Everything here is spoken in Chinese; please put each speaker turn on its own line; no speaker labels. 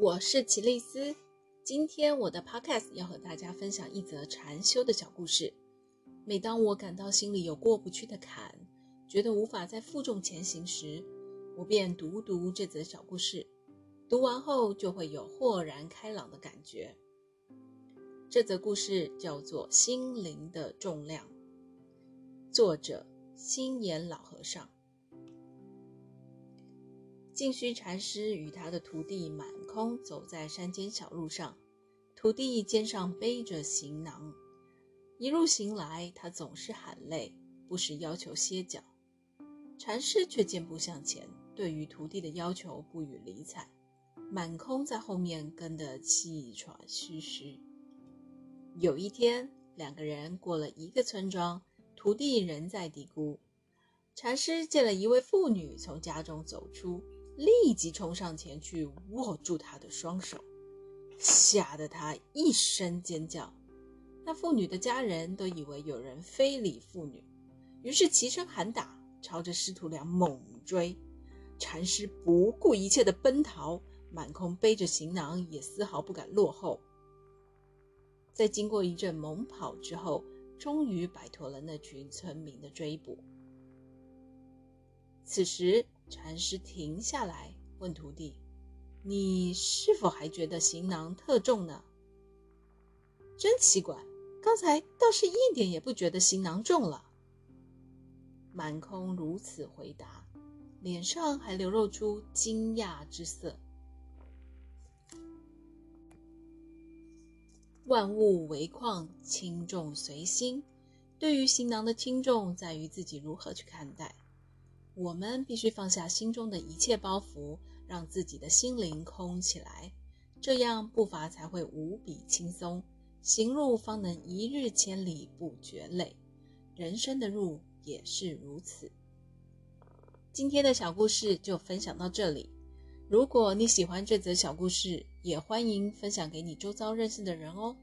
我是奇丽丝，今天我的 podcast 要和大家分享一则禅修的小故事。每当我感到心里有过不去的坎，觉得无法再负重前行时，我便读读这则小故事。读完后就会有豁然开朗的感觉。这则故事叫做《心灵的重量》，作者星岩老和尚。净虚禅师与他的徒弟满空走在山间小路上，徒弟肩上背着行囊。一路行来，他总是喊累，不时要求歇脚。禅师却健步向前，对于徒弟的要求不予理睬。满空在后面跟得气喘吁吁。有一天，两个人过了一个村庄，徒弟仍在嘀咕。禅师见了一位妇女从家中走出。立即冲上前去握住她的双手，吓得她一声尖叫。那妇女的家人都以为有人非礼妇女，于是齐声喊打，朝着师徒俩猛追。禅师不顾一切地奔逃，满空背着行囊也丝毫不敢落后。在经过一阵猛跑之后，终于摆脱了那群村民的追捕。此时，禅师停下来问徒弟：“你是否还觉得行囊特重呢？”真奇怪，刚才倒是一点也不觉得行囊重了。满空如此回答，脸上还流露出惊讶之色。万物为况，轻重随心。对于行囊的轻重，在于自己如何去看待。我们必须放下心中的一切包袱，让自己的心灵空起来，这样步伐才会无比轻松，行路方能一日千里不觉累。人生的路也是如此。今天的小故事就分享到这里。如果你喜欢这则小故事，也欢迎分享给你周遭认识的人哦。